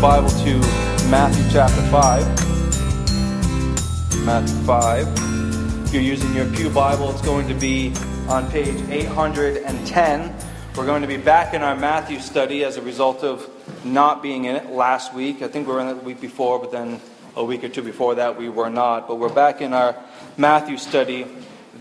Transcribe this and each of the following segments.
your Bible to Matthew chapter 5. Matthew 5. If you're using your Pew Bible, it's going to be on page 810. We're going to be back in our Matthew study as a result of not being in it last week. I think we were in it the week before, but then a week or two before that we were not. But we're back in our Matthew study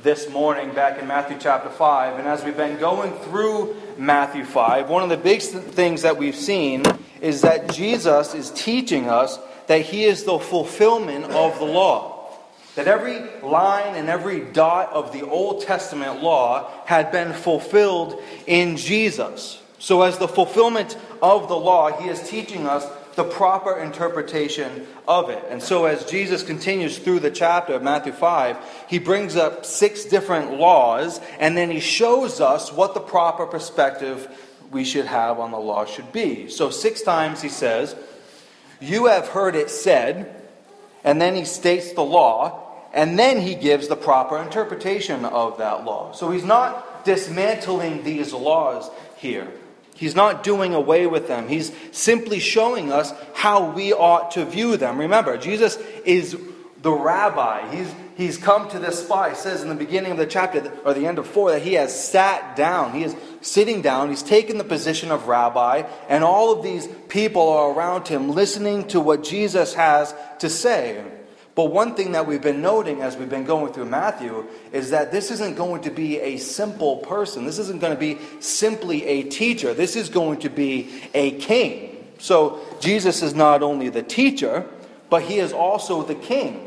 this morning, back in Matthew chapter 5. And as we've been going through Matthew 5, one of the big things that we've seen is that Jesus is teaching us that he is the fulfillment of the law. That every line and every dot of the Old Testament law had been fulfilled in Jesus. So, as the fulfillment of the law, he is teaching us the proper interpretation of it. And so, as Jesus continues through the chapter of Matthew 5, he brings up six different laws, and then he shows us what the proper perspective we should have on the law should be. So, six times he says, You have heard it said, and then he states the law, and then he gives the proper interpretation of that law. So, he's not dismantling these laws here. He's not doing away with them. He's simply showing us how we ought to view them. Remember, Jesus is the rabbi. He's, he's come to this spot. He says in the beginning of the chapter, or the end of 4, that he has sat down. He is sitting down. He's taken the position of rabbi, and all of these people are around him listening to what Jesus has to say. But one thing that we've been noting as we've been going through Matthew is that this isn't going to be a simple person. This isn't going to be simply a teacher. This is going to be a king. So Jesus is not only the teacher, but he is also the king.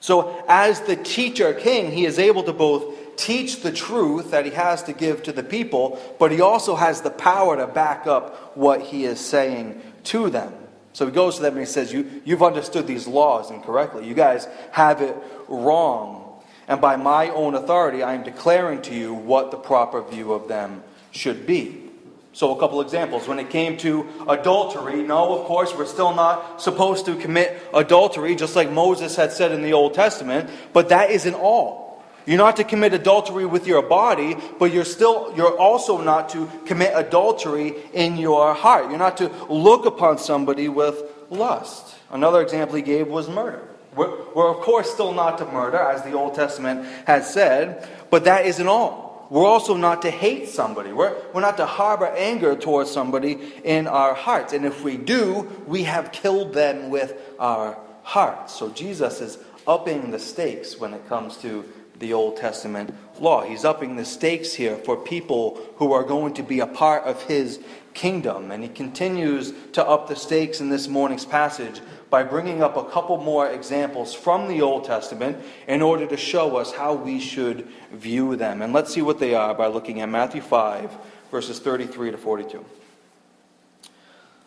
So as the teacher king, he is able to both teach the truth that he has to give to the people, but he also has the power to back up what he is saying to them. So he goes to them and he says, you, You've understood these laws incorrectly. You guys have it wrong. And by my own authority, I am declaring to you what the proper view of them should be. So, a couple examples. When it came to adultery, no, of course, we're still not supposed to commit adultery, just like Moses had said in the Old Testament, but that isn't all. You're not to commit adultery with your body, but you're still you're also not to commit adultery in your heart. You're not to look upon somebody with lust. Another example he gave was murder. We're, we're of course still not to murder, as the Old Testament has said, but that isn't all. We're also not to hate somebody. We're, we're not to harbor anger towards somebody in our hearts. And if we do, we have killed them with our hearts. So Jesus is upping the stakes when it comes to the Old Testament law. He's upping the stakes here for people who are going to be a part of his kingdom. And he continues to up the stakes in this morning's passage by bringing up a couple more examples from the Old Testament in order to show us how we should view them. And let's see what they are by looking at Matthew 5, verses 33 to 42.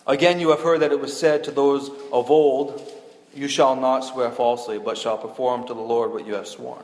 Again, you have heard that it was said to those of old, You shall not swear falsely, but shall perform to the Lord what you have sworn.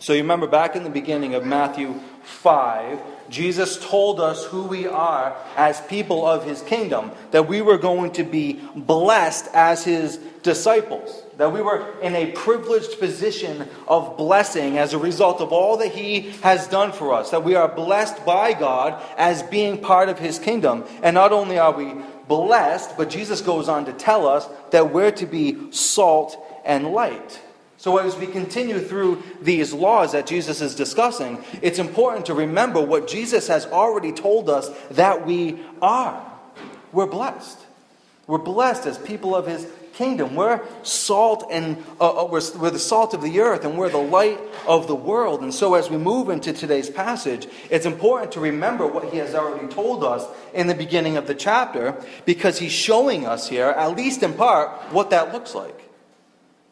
So you remember back in the beginning of Matthew 5, Jesus told us who we are as people of his kingdom, that we were going to be blessed as his disciples, that we were in a privileged position of blessing as a result of all that he has done for us, that we are blessed by God as being part of his kingdom. And not only are we blessed, but Jesus goes on to tell us that we're to be salt and light. So, as we continue through these laws that Jesus is discussing, it's important to remember what Jesus has already told us that we are. We're blessed. We're blessed as people of his kingdom. We're salt and uh, uh, we're, we're the salt of the earth and we're the light of the world. And so, as we move into today's passage, it's important to remember what he has already told us in the beginning of the chapter because he's showing us here, at least in part, what that looks like.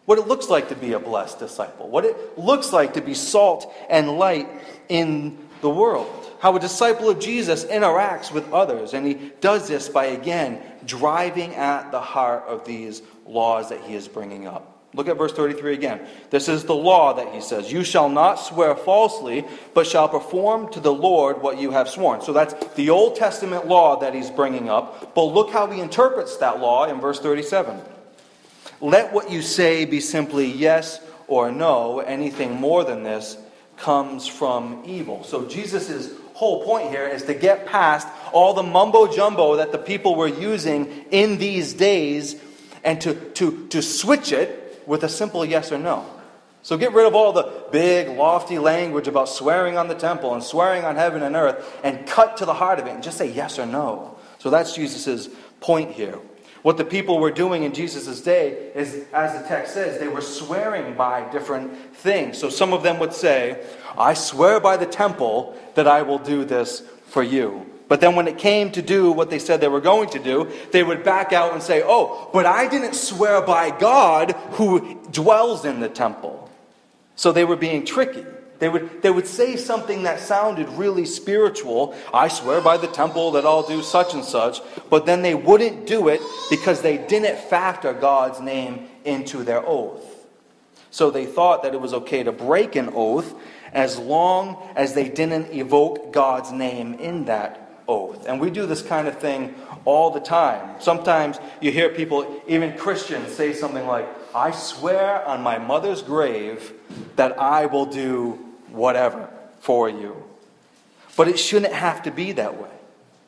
What it looks like to be a blessed disciple, what it looks like to be salt and light in the world how a disciple of Jesus interacts with others. And he does this by, again, driving at the heart of these laws that he is bringing up. Look at verse 33 again. This is the law that he says You shall not swear falsely, but shall perform to the Lord what you have sworn. So that's the Old Testament law that he's bringing up. But look how he interprets that law in verse 37. Let what you say be simply yes or no. Anything more than this comes from evil. So Jesus' whole point here is to get past all the mumbo jumbo that the people were using in these days and to, to, to switch it with a simple yes or no. So get rid of all the big, lofty language about swearing on the temple and swearing on heaven and earth and cut to the heart of it and just say yes or no. So that's Jesus' point here. What the people were doing in Jesus' day is, as the text says, they were swearing by different things. So some of them would say, I swear by the temple that I will do this for you. But then when it came to do what they said they were going to do, they would back out and say, Oh, but I didn't swear by God who dwells in the temple. So they were being tricky. They would, they would say something that sounded really spiritual. I swear by the temple that I'll do such and such. But then they wouldn't do it because they didn't factor God's name into their oath. So they thought that it was okay to break an oath as long as they didn't evoke God's name in that oath. And we do this kind of thing all the time. Sometimes you hear people, even Christians, say something like, I swear on my mother's grave that I will do whatever for you. But it shouldn't have to be that way.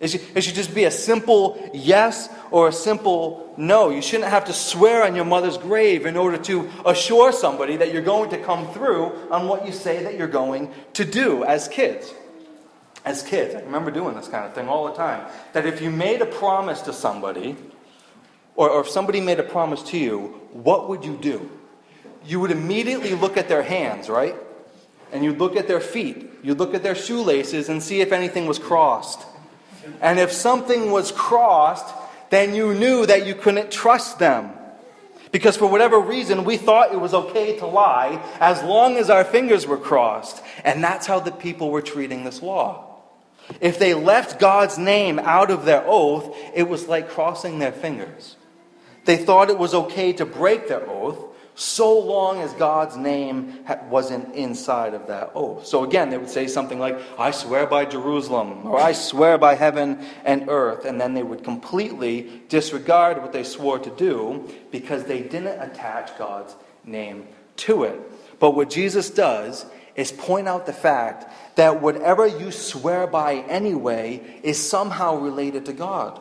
It should, it should, just be a simple yes or a simple no. You shouldn't have to swear on your mother's grave in order to assure somebody that you're going to come through on what you say that you're going to do as kids. As kids, I remember doing this kind of thing all the time. That if you made a promise to somebody, or, or if somebody made a promise to you, what would you do? You would immediately look at their hands, right? And you'd look at their feet, you'd look at their shoelaces and see if anything was crossed. And if something was crossed, then you knew that you couldn't trust them. Because for whatever reason, we thought it was okay to lie as long as our fingers were crossed. And that's how the people were treating this law. If they left God's name out of their oath, it was like crossing their fingers. They thought it was okay to break their oath so long as God's name wasn't inside of that oath. So again, they would say something like, I swear by Jerusalem, or I swear by heaven and earth, and then they would completely disregard what they swore to do because they didn't attach God's name to it. But what Jesus does is point out the fact that whatever you swear by anyway is somehow related to God.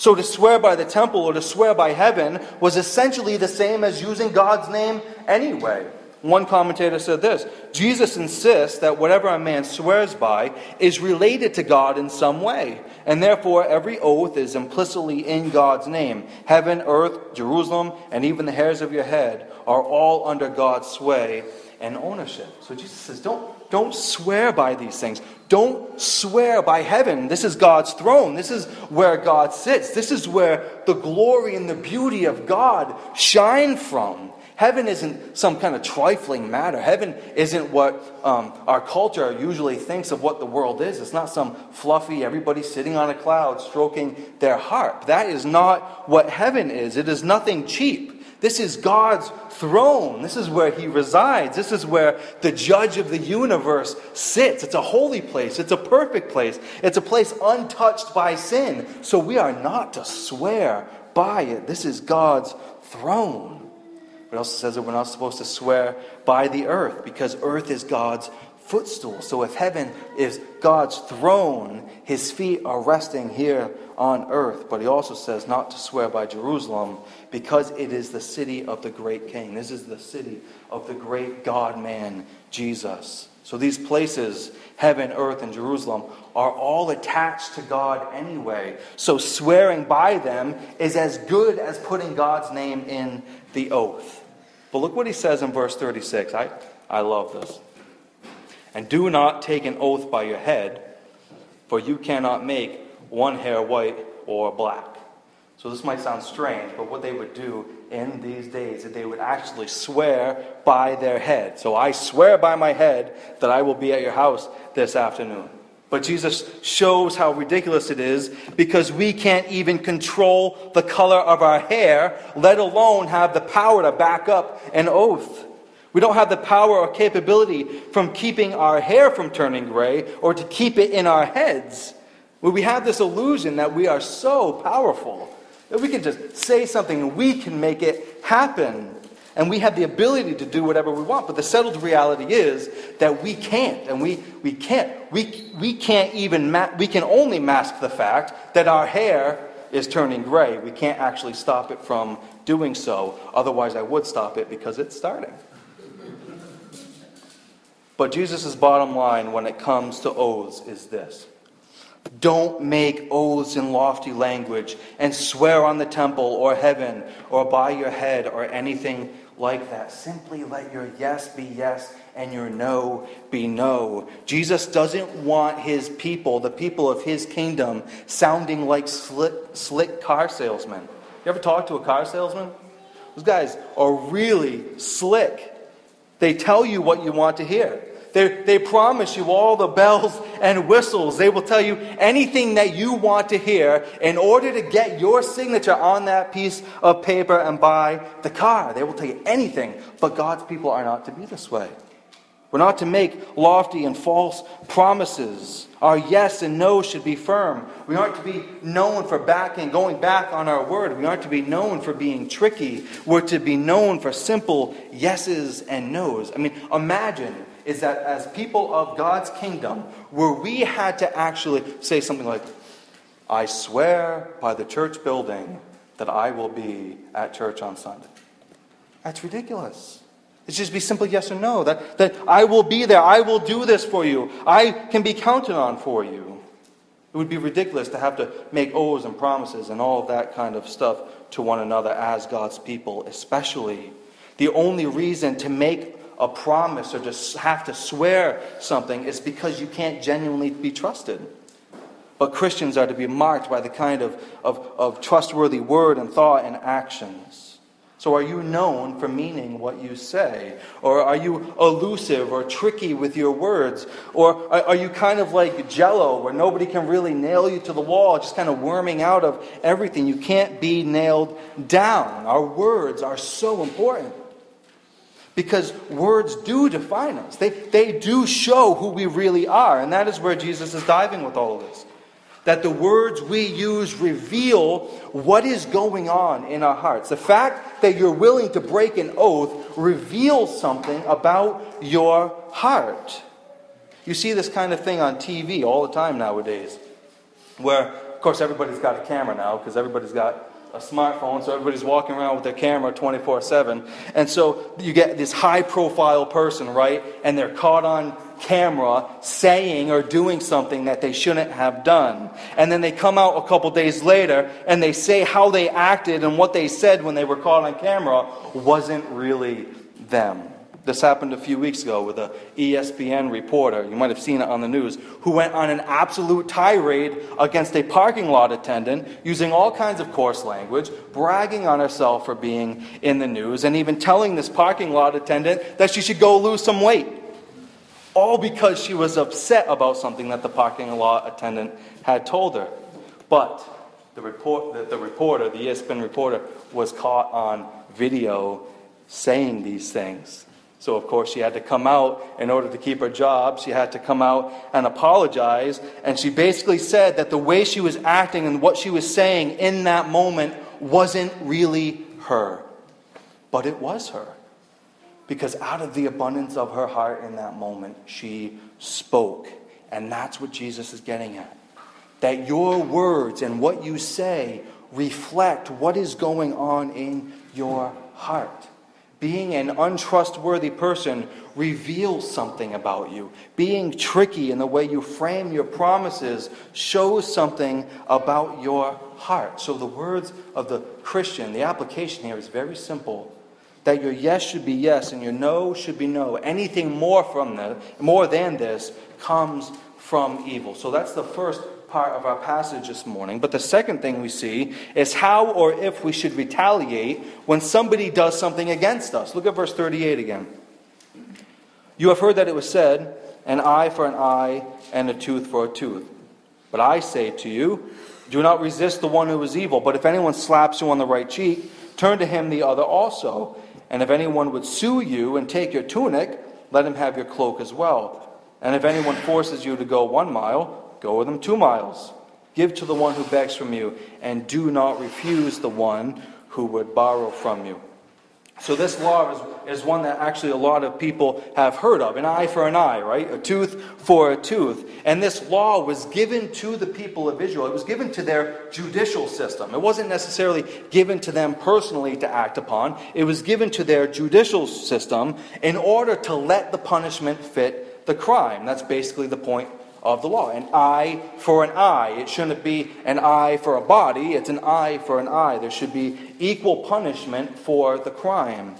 So to swear by the temple or to swear by heaven was essentially the same as using God's name anyway. One commentator said this Jesus insists that whatever a man swears by is related to God in some way, and therefore every oath is implicitly in God's name. Heaven, earth, Jerusalem, and even the hairs of your head are all under God's sway and ownership. So Jesus says, don't, don't swear by these things. Don't swear by heaven. This is God's throne. This is where God sits. This is where the glory and the beauty of God shine from. Heaven isn't some kind of trifling matter. Heaven isn't what um, our culture usually thinks of what the world is. It's not some fluffy, everybody sitting on a cloud stroking their harp. That is not what heaven is. It is nothing cheap. This is God's throne. This is where he resides. This is where the judge of the universe sits. It's a holy place. It's a perfect place. It's a place untouched by sin. So we are not to swear by it. This is God's throne. It also says that we're not supposed to swear by the earth because earth is God's footstool. So if heaven is God's throne, his feet are resting here on earth. But he also says not to swear by Jerusalem because it is the city of the great king. This is the city of the great God man, Jesus. So these places, heaven, earth, and Jerusalem, are all attached to God anyway. So swearing by them is as good as putting God's name in the oath. But look what he says in verse 36. I, I love this. And do not take an oath by your head, for you cannot make one hair white or black. So this might sound strange, but what they would do in these days is they would actually swear by their head. So I swear by my head that I will be at your house this afternoon. But Jesus shows how ridiculous it is because we can't even control the color of our hair, let alone have the power to back up an oath. We don't have the power or capability from keeping our hair from turning gray or to keep it in our heads. We have this illusion that we are so powerful that we can just say something and we can make it happen. And we have the ability to do whatever we want. But the settled reality is that we can't. And we, we can't. We, we can't even, ma- we can only mask the fact that our hair is turning gray. We can't actually stop it from doing so. Otherwise, I would stop it because it's starting. But Jesus' bottom line when it comes to oaths is this don't make oaths in lofty language and swear on the temple or heaven or by your head or anything like that. Simply let your yes be yes and your no be no. Jesus doesn't want his people, the people of his kingdom, sounding like slick, slick car salesmen. You ever talk to a car salesman? Those guys are really slick. They tell you what you want to hear. They, they promise you all the bells and whistles. They will tell you anything that you want to hear in order to get your signature on that piece of paper and buy the car. They will tell you anything. But God's people are not to be this way. We're not to make lofty and false promises. Our yes and no should be firm. We aren't to be known for backing, going back on our word. We aren't to be known for being tricky. We're to be known for simple yeses and nos. I mean, imagine is that as people of God's kingdom, where we had to actually say something like, I swear by the church building that I will be at church on Sunday. That's ridiculous. It should just be simple yes or no. That, that I will be there. I will do this for you. I can be counted on for you. It would be ridiculous to have to make oaths and promises and all of that kind of stuff to one another as God's people, especially. The only reason to make a promise or just have to swear something is because you can't genuinely be trusted. But Christians are to be marked by the kind of, of, of trustworthy word and thought and actions. So, are you known for meaning what you say? Or are you elusive or tricky with your words? Or are you kind of like jello, where nobody can really nail you to the wall, just kind of worming out of everything? You can't be nailed down. Our words are so important. Because words do define us, they, they do show who we really are. And that is where Jesus is diving with all of this. That the words we use reveal what is going on in our hearts. The fact that you're willing to break an oath reveals something about your heart. You see this kind of thing on TV all the time nowadays, where, of course, everybody's got a camera now because everybody's got a smartphone, so everybody's walking around with their camera 24 7. And so you get this high profile person, right? And they're caught on camera saying or doing something that they shouldn't have done. And then they come out a couple days later and they say how they acted and what they said when they were caught on camera wasn't really them. This happened a few weeks ago with a ESPN reporter, you might have seen it on the news, who went on an absolute tirade against a parking lot attendant using all kinds of coarse language, bragging on herself for being in the news, and even telling this parking lot attendant that she should go lose some weight. All because she was upset about something that the parking lot attendant had told her. But the, report, the, the reporter, the ESPN reporter, was caught on video saying these things. So, of course, she had to come out in order to keep her job. She had to come out and apologize. And she basically said that the way she was acting and what she was saying in that moment wasn't really her. But it was her. because out of the abundance of her heart in that moment, she spoke. And that's what Jesus is getting at. That your words and what you say reflect what is going on in your heart. Being an untrustworthy person reveals something about you. Being tricky in the way you frame your promises shows something about your heart. So, the words of the Christian, the application here is very simple that your yes should be yes and your no should be no. Anything more from the, more than this comes from evil. So that's the first part of our passage this morning. But the second thing we see is how or if we should retaliate when somebody does something against us. Look at verse 38 again. You have heard that it was said, an eye for an eye and a tooth for a tooth. But I say to you, do not resist the one who is evil. But if anyone slaps you on the right cheek, turn to him the other also. And if anyone would sue you and take your tunic, let him have your cloak as well. And if anyone forces you to go one mile, Go with them two miles. Give to the one who begs from you, and do not refuse the one who would borrow from you. So, this law is, is one that actually a lot of people have heard of an eye for an eye, right? A tooth for a tooth. And this law was given to the people of Israel. It was given to their judicial system. It wasn't necessarily given to them personally to act upon, it was given to their judicial system in order to let the punishment fit the crime. That's basically the point of the law. An eye for an eye. It shouldn't be an eye for a body, it's an eye for an eye. There should be equal punishment for the crime.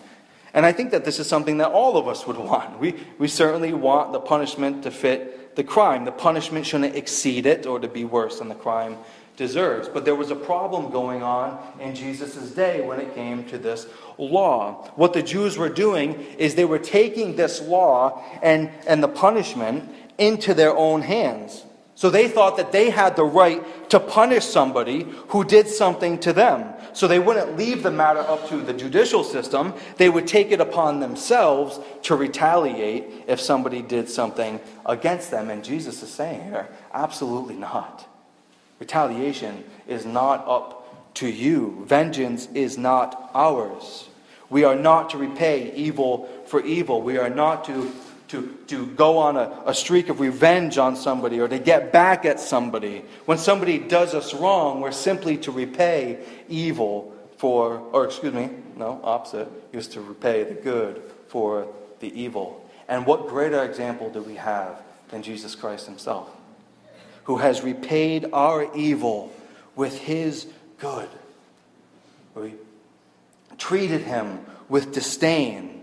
And I think that this is something that all of us would want. We, we certainly want the punishment to fit the crime. The punishment shouldn't exceed it or to be worse than the crime deserves. But there was a problem going on in Jesus' day when it came to this law. What the Jews were doing is they were taking this law and, and the punishment into their own hands. So they thought that they had the right to punish somebody who did something to them. So they wouldn't leave the matter up to the judicial system. They would take it upon themselves to retaliate if somebody did something against them. And Jesus is saying here, absolutely not. Retaliation is not up to you, vengeance is not ours. We are not to repay evil for evil. We are not to to, to go on a, a streak of revenge on somebody or to get back at somebody. When somebody does us wrong, we're simply to repay evil for, or excuse me, no, opposite, is to repay the good for the evil. And what greater example do we have than Jesus Christ himself, who has repaid our evil with his good? We treated him with disdain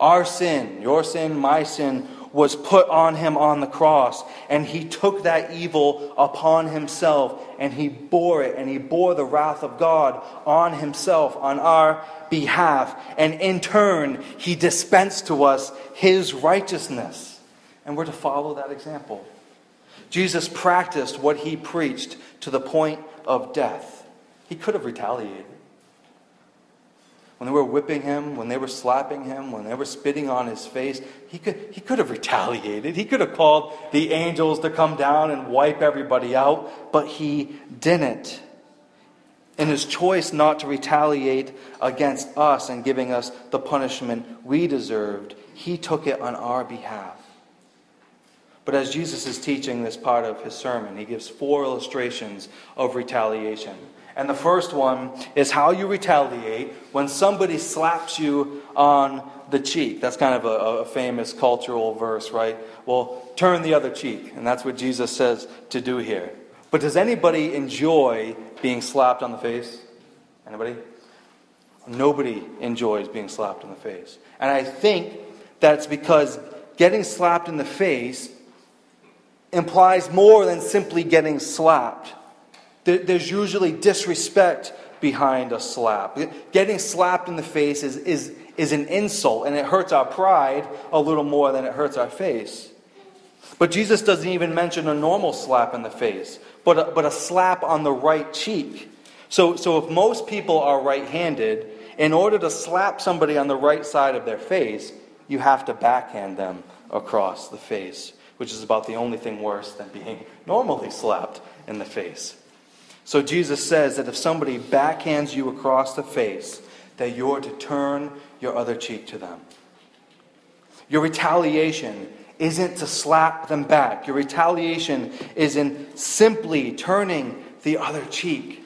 our sin, your sin, my sin, was put on him on the cross. And he took that evil upon himself and he bore it and he bore the wrath of God on himself on our behalf. And in turn, he dispensed to us his righteousness. And we're to follow that example. Jesus practiced what he preached to the point of death. He could have retaliated when they were whipping him, when they were slapping him, when they were spitting on his face, he could, he could have retaliated. He could have called the angels to come down and wipe everybody out, but he didn't. In his choice not to retaliate against us and giving us the punishment we deserved, he took it on our behalf. But as Jesus is teaching this part of his sermon, he gives four illustrations of retaliation. And the first one is how you retaliate when somebody slaps you on the cheek. That's kind of a, a, famous cultural verse, right? Well, turn the other cheek. And that's what Jesus says to do here. But does anybody enjoy being slapped on the face? Anybody? Nobody enjoys being slapped in the face. And I think that's because getting slapped in the face implies more than simply getting slapped. There's usually disrespect behind a slap. Getting slapped in the face is, is, is an insult, and it hurts our pride a little more than it hurts our face. But Jesus doesn't even mention a normal slap in the face, but a, but a slap on the right cheek. So, so if most people are right handed, in order to slap somebody on the right side of their face, you have to backhand them across the face, which is about the only thing worse than being normally slapped in the face. So Jesus says that if somebody backhands you across the face, that you're to turn your other cheek to them. Your retaliation isn't to slap them back. Your retaliation is in simply turning the other cheek.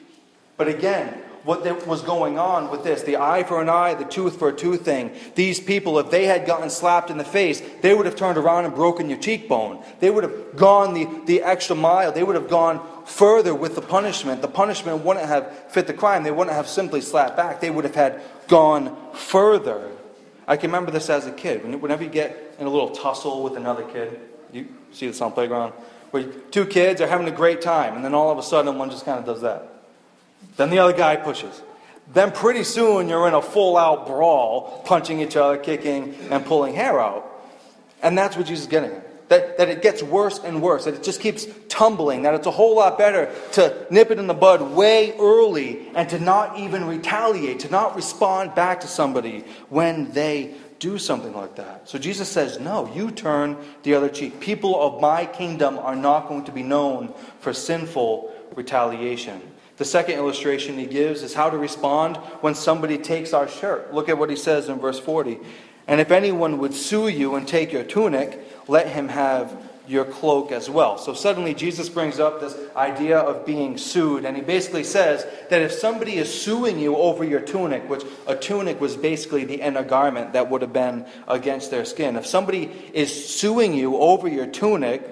But again, what was going on with this the eye for an eye, the tooth for a tooth thing. These people, if they had gotten slapped in the face, they would have turned around and broken your cheekbone. They would have gone the, the extra mile. They would have gone further with the punishment. The punishment wouldn't have fit the crime. They wouldn't have simply slapped back. They would have had gone further. I can remember this as a kid. Whenever you get in a little tussle with another kid, you see this on playground, where two kids are having a great time, and then all of a sudden one just kind of does that. Then the other guy pushes. Then pretty soon you're in a full out brawl, punching each other, kicking, and pulling hair out. And that's what Jesus is getting at. That, that it gets worse and worse, that it just keeps tumbling, that it's a whole lot better to nip it in the bud way early and to not even retaliate, to not respond back to somebody when they do something like that. So Jesus says, No, you turn the other cheek. People of my kingdom are not going to be known for sinful retaliation. The second illustration he gives is how to respond when somebody takes our shirt. Look at what he says in verse 40. And if anyone would sue you and take your tunic, let him have your cloak as well. So suddenly Jesus brings up this idea of being sued, and he basically says that if somebody is suing you over your tunic, which a tunic was basically the inner garment that would have been against their skin, if somebody is suing you over your tunic,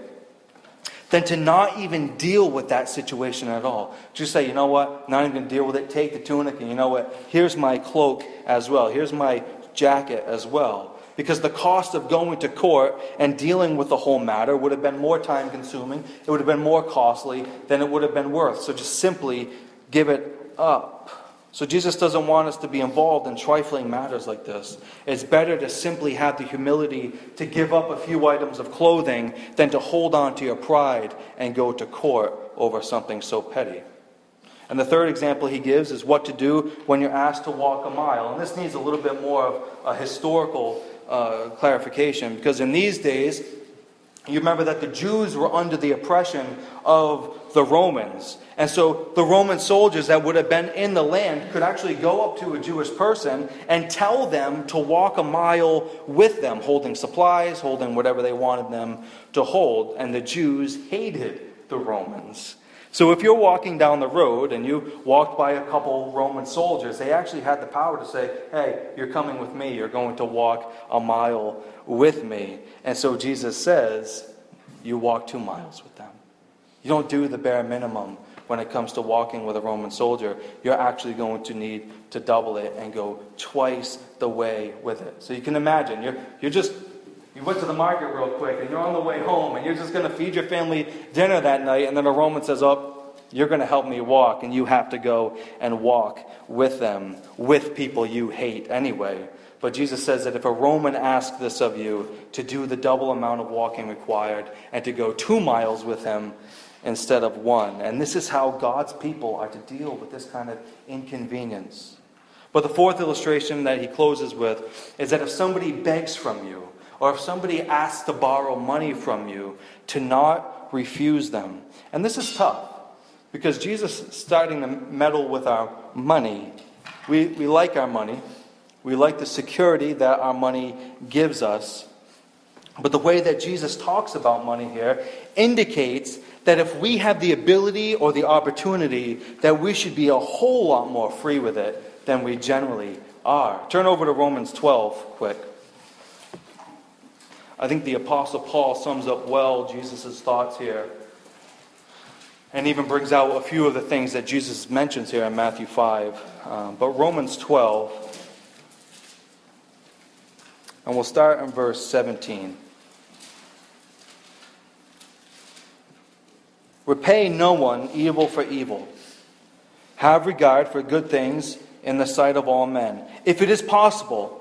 than to not even deal with that situation at all. Just say, you know what, not even deal with it. Take the tunic, and you know what, here's my cloak as well. Here's my jacket as well. Because the cost of going to court and dealing with the whole matter would have been more time consuming, it would have been more costly than it would have been worth. So just simply give it up. So Jesus doesn't want us to be involved in trifling matters like this. It's better to simply have the humility to give up a few items of clothing than to hold on to your pride and go to court over something so petty. And the third example he gives is what to do when you're asked to walk a mile. And this needs a little bit more of a historical uh, clarification because in these days, you remember that the Jews were under the oppression of the Romans. And so the Roman soldiers that would have been in the land could actually go up to a Jewish person and tell them to walk a mile with them, holding supplies, holding whatever they wanted them to hold. And the Jews hated the Romans. So if you're walking down the road and you walked by a couple Roman soldiers, they actually had the power to say, Hey, you're coming with me. You're going to walk a mile with me. And so Jesus says, You walk two miles with them. You don't do the bare minimum when it comes to walking with a Roman soldier, you're actually going to need to double it and go twice the way with it. So you can imagine, you're, you're just, you went to the market real quick and you're on the way home and you're just going to feed your family dinner that night, and then a Roman says, Oh, you're going to help me walk, and you have to go and walk with them, with people you hate anyway. But Jesus says that if a Roman asks this of you, to do the double amount of walking required and to go two miles with him, instead of one. And this is how God's people are to deal with this kind of inconvenience. But the fourth illustration that he closes with is that if somebody begs from you, or if somebody asks to borrow money from you, to not refuse them. And this is tough because Jesus is starting to meddle with our money. We, we like our money, we like the security that our money gives us. But the way that Jesus talks about money here indicates that if we have the ability or the opportunity, that we should be a whole lot more free with it than we generally are. Turn over to Romans 12 quick. I think the Apostle Paul sums up well Jesus' thoughts here and even brings out a few of the things that Jesus mentions here in Matthew 5. Um, but Romans 12, and we'll start in verse 17. Repay no one evil for evil. Have regard for good things in the sight of all men. If it is possible,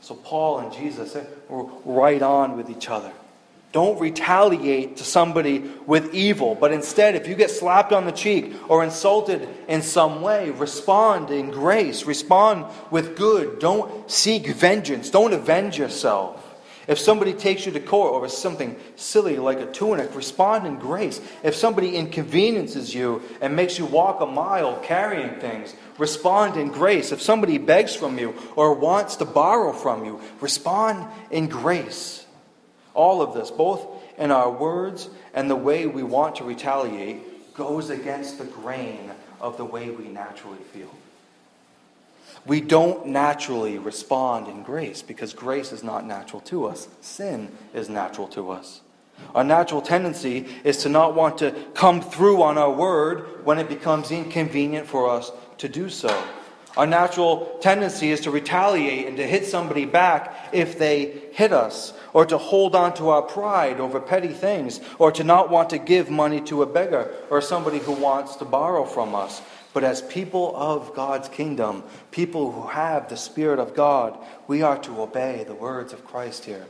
So Paul and Jesus eh, were right on with each other. Don't retaliate to somebody with evil, but instead, if you get slapped on the cheek or insulted in some way, respond in grace. Respond with good. Don't seek vengeance. Don't avenge yourself. If somebody takes you to court over something silly like a tunic, respond in grace. If somebody inconveniences you and makes you walk a mile carrying things, respond in grace. If somebody begs from you or wants to borrow from you, respond in grace. All of this, both in our words and the way we want to retaliate, goes against the grain of the way we naturally feel. We don't naturally respond in grace because grace is not natural to us. Sin is natural to us. Our natural tendency is to not want to come through on our word when it becomes inconvenient for us to do so. Our natural tendency is to retaliate and to hit somebody back if they hit us, or to hold on to our pride over petty things, or to not want to give money to a beggar or somebody who wants to borrow from us. But as people of God's kingdom, people who have the Spirit of God, we are to obey the words of Christ here.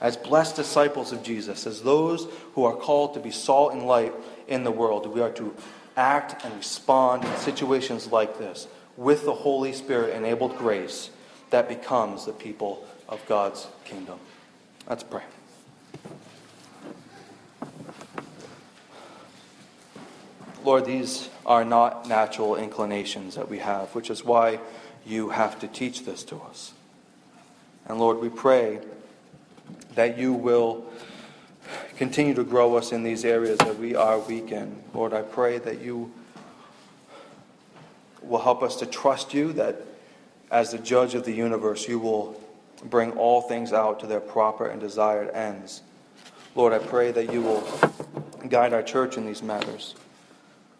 As blessed disciples of Jesus, as those who are called to be salt and light in the world, we are to act and respond in situations like this with the Holy Spirit enabled grace that becomes the people of God's kingdom. Let's pray. Lord, these are not natural inclinations that we have, which is why you have to teach this to us. And Lord, we pray that you will continue to grow us in these areas that we are weak in. Lord, I pray that you will help us to trust you, that as the judge of the universe, you will bring all things out to their proper and desired ends. Lord, I pray that you will guide our church in these matters.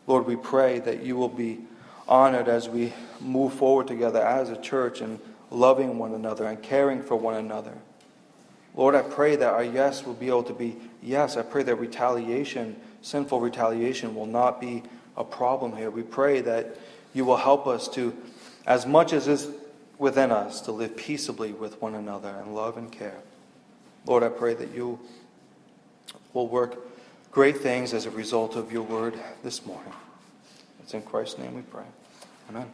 Lord, we pray that you will be honored as we move forward together as a church and loving one another and caring for one another. Lord, I pray that our yes will be able to be yes. I pray that retaliation, sinful retaliation, will not be a problem here. We pray that you will help us to, as much as is within us, to live peaceably with one another and love and care. Lord, I pray that you will work great things as a result of your word this morning. It's in Christ's name we pray. Amen.